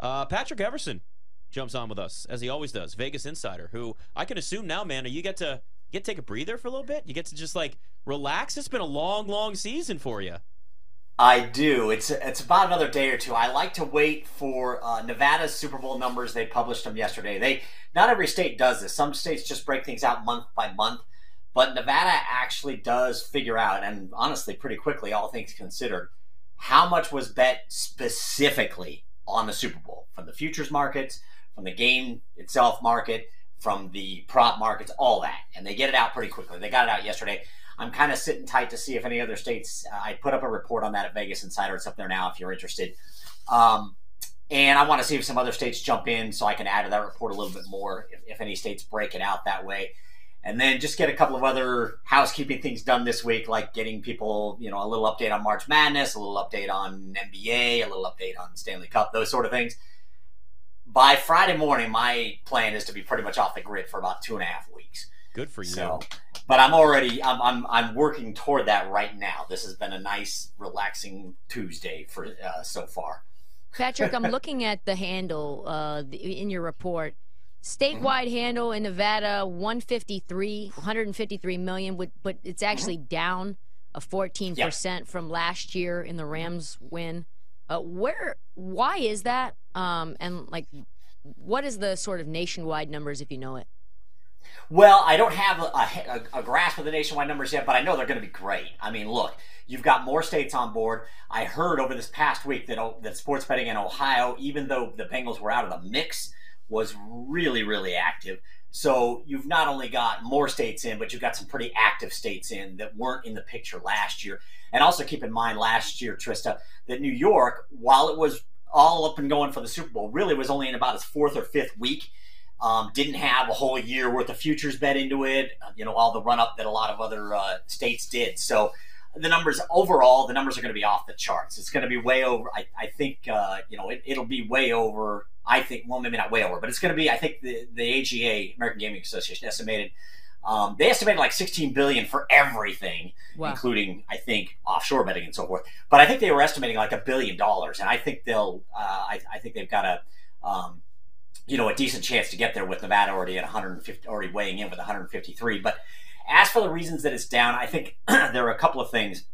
Uh, Patrick Everson jumps on with us as he always does. Vegas Insider, who I can assume now, man, you get to get to take a breather for a little bit. You get to just like relax. It's been a long, long season for you. I do. It's it's about another day or two. I like to wait for uh, Nevada's Super Bowl numbers. They published them yesterday. They not every state does this. Some states just break things out month by month, but Nevada actually does figure out, and honestly, pretty quickly, all things considered, how much was bet specifically on the Super Bowl from the futures markets, from the game itself market, from the prop markets, all that, and they get it out pretty quickly. They got it out yesterday. I'm kind of sitting tight to see if any other states. Uh, I put up a report on that at Vegas Insider. It's up there now if you're interested. Um, and I want to see if some other states jump in so I can add to that report a little bit more if, if any states break it out that way. And then just get a couple of other housekeeping things done this week, like getting people, you know, a little update on March Madness, a little update on NBA, a little update on Stanley Cup, those sort of things. By Friday morning, my plan is to be pretty much off the grid for about two and a half weeks. Good for you. So, but I'm already I'm, I'm I'm working toward that right now. This has been a nice, relaxing Tuesday for uh, so far. Patrick, I'm looking at the handle uh, in your report. Statewide handle in Nevada 153 153 million, but it's actually down a 14 yep. percent from last year in the Rams win. Uh, where why is that? Um, and like, what is the sort of nationwide numbers if you know it? Well, I don't have a, a, a, grasp of the nationwide numbers yet, but I know they're going to be great. I mean, look, you've got more states on board. I heard over this past week that that sports betting in Ohio, even though the Bengals were out of the mix, was really really active. So you've not only got more states in, but you've got some pretty active states in that weren't in the picture last year. And also keep in mind last year, Trista, that New York, while it was all up and going for the Super Bowl, really was only in about its fourth or fifth week um, didn't have a whole year worth of futures bet into it. Uh, you know, all the run up that a lot of other uh, states did. So the numbers overall, the numbers are going to be off the charts. It's going to be way over. I, I think uh, you know it, will be way over. I think well maybe not way over, but it's going to be. I think the the AGA American Gaming Association estimated. Um, they estimated like 16 billion for everything, wow. including I think offshore betting and so forth. But I think they were estimating like a billion dollars, and I think they'll. Uh, I, I think they've got a. Um, you know, a decent chance to get there with Nevada already at 150, already weighing in with 153. But as for the reasons that it's down, I think there are a couple of things.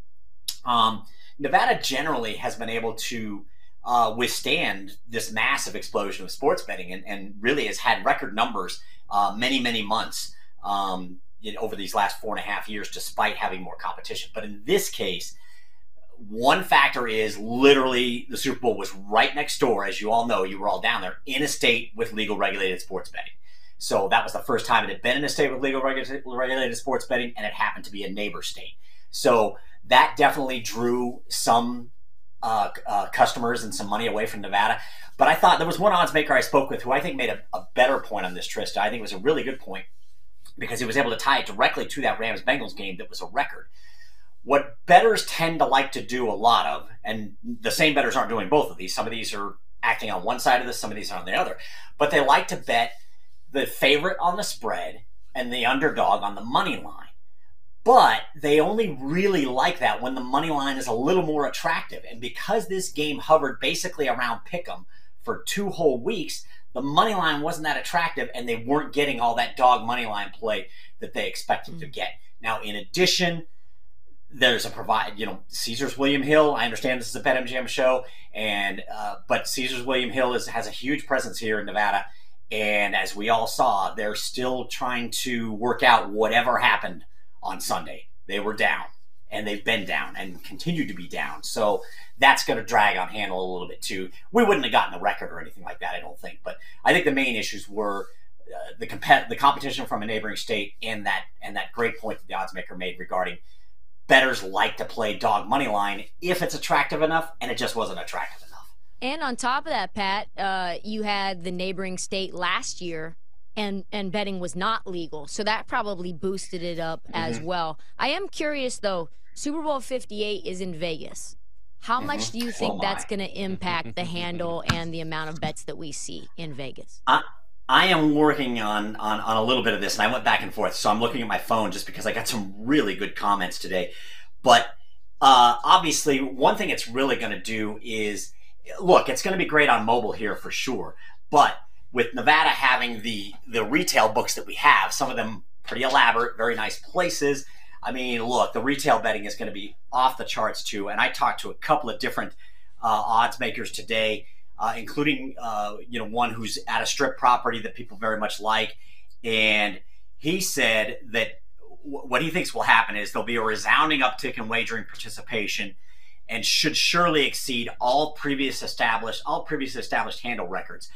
Um, Nevada generally has been able to uh, withstand this massive explosion of sports betting and, and really has had record numbers uh, many, many months um, you know, over these last four and a half years, despite having more competition. But in this case, one factor is literally the Super Bowl was right next door, as you all know. You were all down there in a state with legal regulated sports betting. So that was the first time it had been in a state with legal regulated sports betting, and it happened to be a neighbor state. So that definitely drew some uh, uh, customers and some money away from Nevada. But I thought there was one odds maker I spoke with who I think made a, a better point on this, Trista. I think it was a really good point because he was able to tie it directly to that Rams Bengals game that was a record what bettors tend to like to do a lot of, and the same bettors aren't doing both of these. Some of these are acting on one side of this, some of these are on the other. But they like to bet the favorite on the spread and the underdog on the money line. But they only really like that when the money line is a little more attractive. And because this game hovered basically around Pick'em for two whole weeks, the money line wasn't that attractive and they weren't getting all that dog money line play that they expected mm-hmm. to get. Now, in addition, there's a provide, you know, Caesars William Hill. I understand this is a BetMGM show, and uh, but Caesars William Hill is, has a huge presence here in Nevada, and as we all saw, they're still trying to work out whatever happened on Sunday. They were down, and they've been down, and continue to be down. So that's going to drag on handle a little bit too. We wouldn't have gotten a record or anything like that, I don't think. But I think the main issues were. Uh, the comp- the competition from a neighboring state and that and that great point that the odds maker made regarding bettors like to play dog money line if it's attractive enough, and it just wasn't attractive enough. And on top of that, Pat, uh, you had the neighboring state last year, and and betting was not legal, so that probably boosted it up mm-hmm. as well. I am curious though. Super Bowl Fifty Eight is in Vegas. How mm-hmm. much do you think oh that's going to impact the handle and the amount of bets that we see in Vegas? I, I am working on, on on a little bit of this, and I went back and forth. So I'm looking at my phone just because I got some really good comments today. But uh, obviously, one thing it's really going to do is look, it's going to be great on mobile here for sure. But with Nevada having the the retail books that we have, some of them pretty elaborate, very nice places. I mean, look, the retail betting is going to be off the charts too. And I talked to a couple of different uh, odds makers today, uh, including uh, you know one who's at a strip property that people very much like, and he said that what he thinks will happen is there'll be a resounding uptick in wagering participation and should surely exceed all previous established all previous established handle records.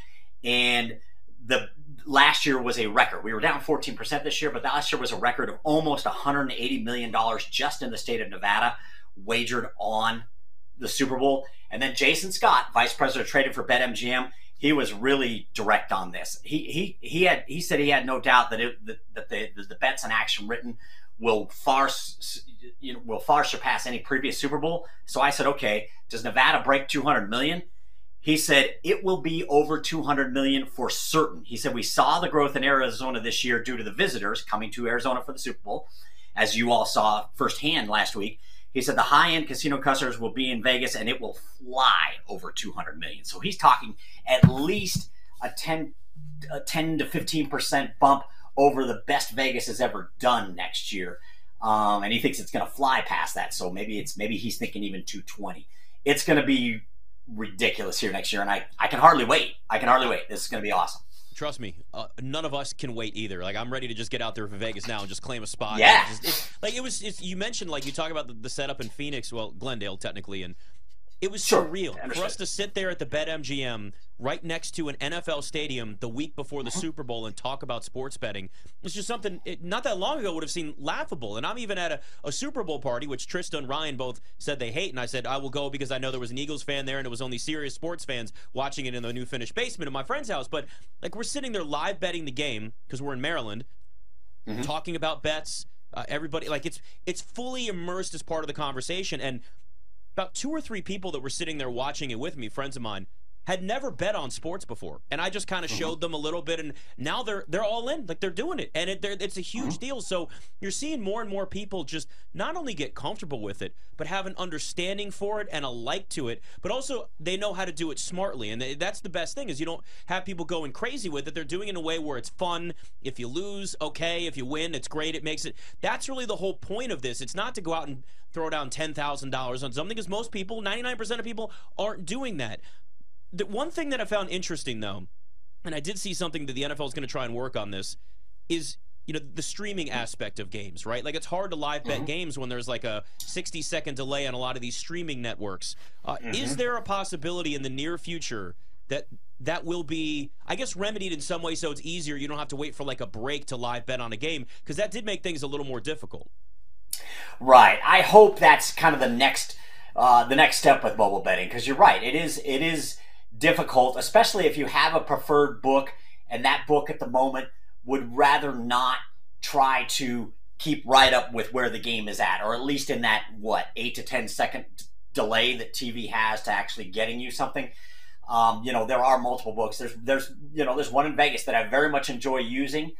And the last year was a record. We were down 14% this year, but the last year was a record of almost 180 million dollars just in the state of Nevada wagered on the Super Bowl. And then Jason Scott, vice president traded for BetMGM, he was really direct on this. He he he had he said he had no doubt that it that, that the, the bets and action written will far you know, will far surpass any previous Super Bowl. So I said, okay, does Nevada break 200 million? He said it will be over 200 million for certain. He said we saw the growth in Arizona this year due to the visitors coming to Arizona for the Super Bowl, as you all saw firsthand last week. He said the high-end casino customers will be in Vegas and it will fly over 200 million. So he's talking at least a 10, a 10 to 15 percent bump over the best Vegas has ever done next year. Um, and he thinks it's going to fly past that. So maybe it's maybe he's thinking even 220. It's going to be ridiculous here next year, and I I can hardly wait. I can hardly wait. This is going to be awesome. Trust me, uh, none of us can wait either. Like I'm ready to just get out there for Vegas now and just claim a spot. Yeah. Just, like it was. you mentioned like you talk about the, the setup in Phoenix, well Glendale technically, and it was sure. surreal for us to sit there at the BetMGM right next to an NFL stadium the week before the uh-huh. Super Bowl and talk about sports betting. It's just something it, not that long ago would have seemed laughable. And I'm even at a, a, Super Bowl party, which Trista and Ryan both said they hate. And I said, I will go because I know there was an Eagles fan there and it was only serious sports fans watching it in the new finished basement of my friend's house. But like we're sitting there live betting the game because we're in Maryland, mm-hmm. talking about bets. Uh, everybody like it's it's fully immersed as part of the conversation and about two or three people that were sitting there watching it with me, friends of mine, had never bet on sports before, and I just kind of mm-hmm. showed them a little bit, and now they're they're all in, like they're doing it, and it, it's a huge mm-hmm. deal. So you're seeing more and more people just not only get comfortable with it, but have an understanding for it and a like to it, but also they know how to do it smartly, and they, that's the best thing is you don't have people going crazy with it. They're doing it in a way where it's fun. If you lose, okay. If you win, it's great. It makes it. That's really the whole point of this. It's not to go out and throw down ten thousand dollars on something, because most people, ninety nine percent of people, aren't doing that. The one thing that I found interesting, though, and I did see something that the NFL is going to try and work on this, is you know the streaming aspect of games, right? Like it's hard to live bet mm-hmm. games when there's like a 60 second delay on a lot of these streaming networks. Uh, mm-hmm. Is there a possibility in the near future that that will be, I guess, remedied in some way so it's easier? You don't have to wait for like a break to live bet on a game because that did make things a little more difficult. Right. I hope that's kind of the next uh, the next step with mobile betting because you're right. It is it is difficult, especially if you have a preferred book and that book at the moment would rather not try to keep right up with where the game is at, or at least in that what eight to ten second delay that TV has to actually getting you something. Um, you know, there are multiple books. There's there's you know there's one in Vegas that I very much enjoy using,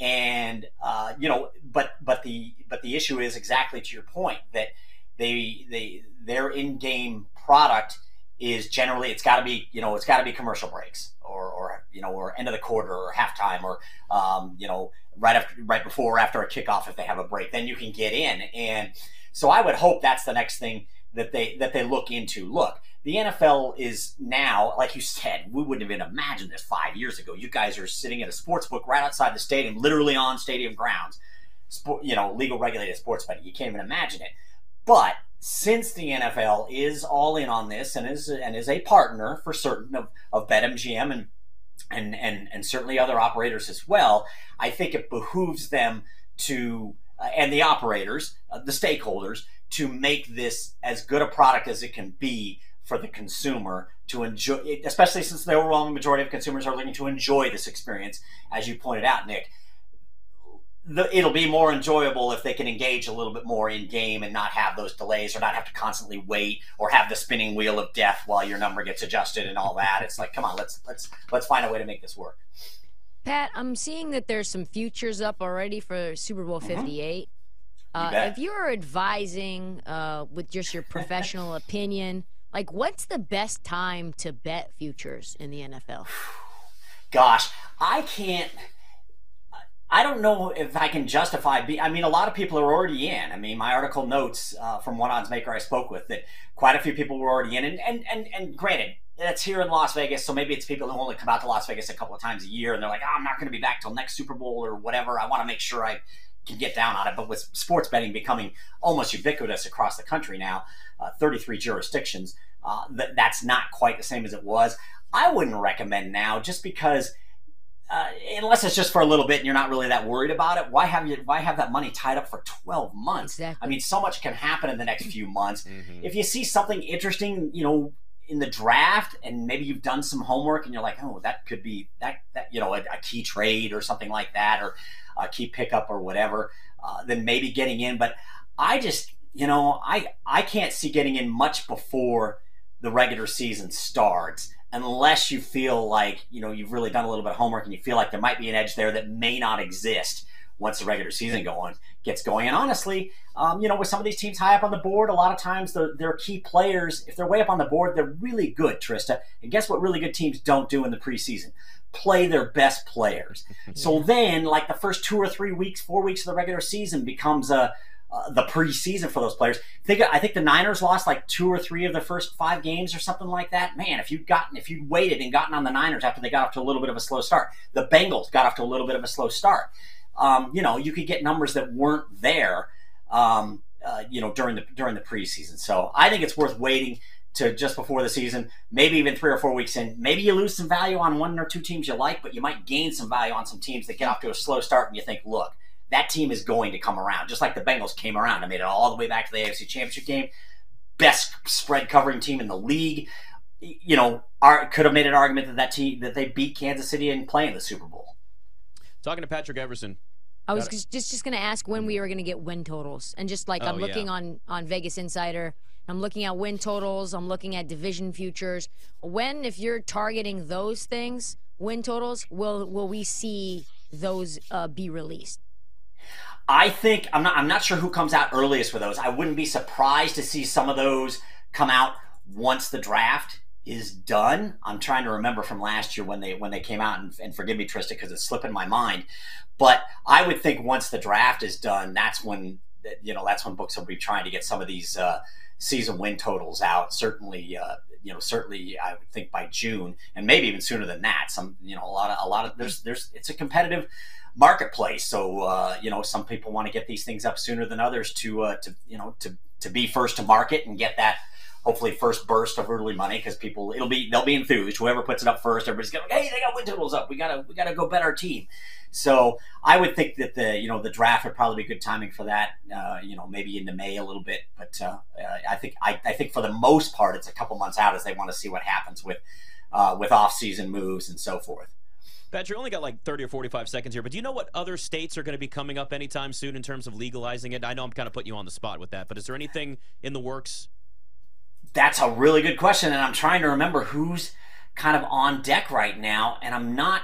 and uh, you know, but but the but the issue is exactly to your point that they they their in game product is generally it's got to be you know it's got to be commercial breaks or or you know or end of the quarter or halftime or um, you know right after right before or after a kickoff if they have a break then you can get in. And so I would hope that's the next thing that they that they look into. Look the NFL is now like you said we wouldn't have even imagined this five years ago. You guys are sitting at a sports book right outside the stadium literally on stadium grounds. Sport, you know legal regulated sports betting you can't even imagine it but since the NFL is all in on this and is and is a partner for certain of, of BetMGM and and and and certainly other operators as well, I think it behooves them to uh, and the operators, uh, the stakeholders, to make this as good a product as it can be for the consumer to enjoy, especially since the overwhelming majority of consumers are looking to enjoy this experience, as you pointed out, Nick the, it'll be more enjoyable if they can engage a little bit more in game and not have those delays or not have to constantly wait or have the spinning wheel of death while your number gets adjusted and all that. It's like, come on, let's let's let's find a way to make this work. Pat, I'm seeing that there's some futures up already for Super Bowl mm-hmm. 58. Uh, if you're advising uh, with just your professional opinion Like, what's the best time to bet futures in the NFL? Gosh, I can't. I don't know if I can justify. Be, I mean, a lot of people are already in. I mean, my article notes uh, from one odds maker I spoke with that quite a few people were already in. And and and, and granted, that's here in Las Vegas, so maybe it's people who only come out to Las Vegas a couple of times a year, and they're like, oh, I'm not going to be back till next Super Bowl or whatever. I want to make sure I can get down on it. But with sports betting becoming almost ubiquitous across the country now, uh, 33 jurisdictions, uh, that that's not quite the same as it was. I wouldn't recommend now, just because. Uh, unless it's just for a little bit and you're not really that worried about it, why have you why have that money tied up for 12 months? Exactly. I mean, so much can happen in the next few months. Mhm. If you see something interesting, you know, in the draft, and maybe you've done some homework, and you're like, oh, that could be that that you know a, a key trade or something like that, or a key pickup or whatever, uh, then maybe getting in. But I just, you know, I I can't see getting in much before the regular season starts unless you feel like you know you've really done a little bit of homework and you feel like there might be an edge there that may not exist once the regular season going gets going. And honestly, um, you know, with some of these teams high up on the board, a lot of times their their key players, if they're way up on the board, they're really good, Trista. And guess what? Really good teams don't do in the preseason play their best players. So then, like the first two or three weeks, four weeks of the regular season becomes a the preseason for those players. Think I think the Niners lost like two or three of the first five games or something like that. Man, if you'd gotten if you'd waited and gotten on the Niners after they got off to a little bit of a slow start, the Bengals got off to a little bit of a slow start. Um, you know, you could get numbers that weren't there. Um, uh, you know, during the during the preseason. So I think it's worth waiting to just before the season, maybe even three or four weeks in. Maybe you lose some value on one or two teams you like, but you might gain some value on some teams that get off to a slow start and you think, look, that team is going to come around. Just like the Bengals came around and made it all the way back to the AFC Championship game. Best spread covering team in the league. You know, are, could have made an argument that that team that they beat Kansas City and play in the Super Bowl. Talking to Patrick Everson. I was just just, just going to ask when we were going to get win totals, and just like Oh, I'm yeah. looking on on Vegas Insider, I'm looking at win totals, I'm looking at division futures. When, if you're targeting those things, win totals, will will we see those uh, be released? I think I'm not. I'm not sure who comes out earliest with those. I wouldn't be surprised to see some of those come out once the draft is done. I'm trying to remember from last year when they when they came out, and, and forgive me, Trista, because it's slipping my mind. But I would think once the draft is done, that's when you know that's when books will be trying to get some of these uh, season win totals out. Certainly, uh, you know, certainly I would think by June, and maybe even sooner than that. Some you know a lot of a lot of there's there's it's a competitive marketplace. So uh, you know, some people want to get these things up sooner than others to uh, to you know to to be first to market and get that hopefully first burst of early money because people it'll be they'll be enthused. Whoever puts it up first, everybody's going, hey, they got wind totals up. We gotta we gotta go bet our team. So I would think that the you know the draft would probably be good timing for that. Uh, you know maybe into May a little bit, but uh, uh, I think I, I think for the most part it's a couple months out as they want to see what happens with uh, with off season moves and so forth. Pat, you only got like 30 or 45 seconds here, but do you know what other states are going to be coming up anytime soon in terms of legalizing it? I know I'm kind of putting you on the spot with that, but is there anything in the works? That's a really good question, and I'm trying to remember who's kind of on deck right now, and I'm not.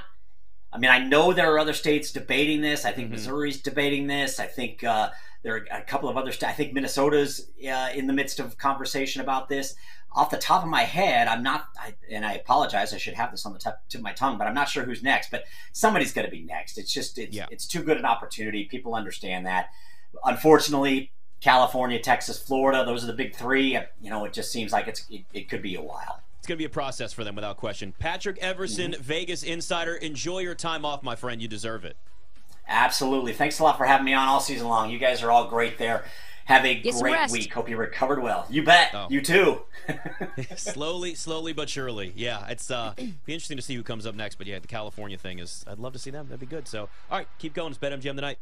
I mean, I know there are other states debating this. I think Mhm. Missouri's debating this. I think uh, there are a couple of other states. I think Minnesota's uh, in the midst of conversation about this. Off the top of my head, I'm not, I, and I apologize. I should have this on the top, tip of my tongue, but I'm not sure who's next. But somebody's going to be next. It's just, it's, Yeah. it's too good an opportunity. People understand that. Unfortunately, California, Texas, Florida, those are the big three. You know, it just seems like it's it, it could be a while. It's going to be a process for them without question. Patrick Everson, mm-hmm. Vegas Insider, enjoy your time off, my friend. You deserve it. Absolutely. Thanks a lot for having me on all season long. You guys are all great there. Have a Get great week. Hope you recovered well. You bet. Oh. You too. slowly, slowly but surely. Yeah, it's uh be interesting to see who comes up next. But yeah, the California thing is I'd love to see them. That'd be good. So all right, keep going. It's BetMGM tonight.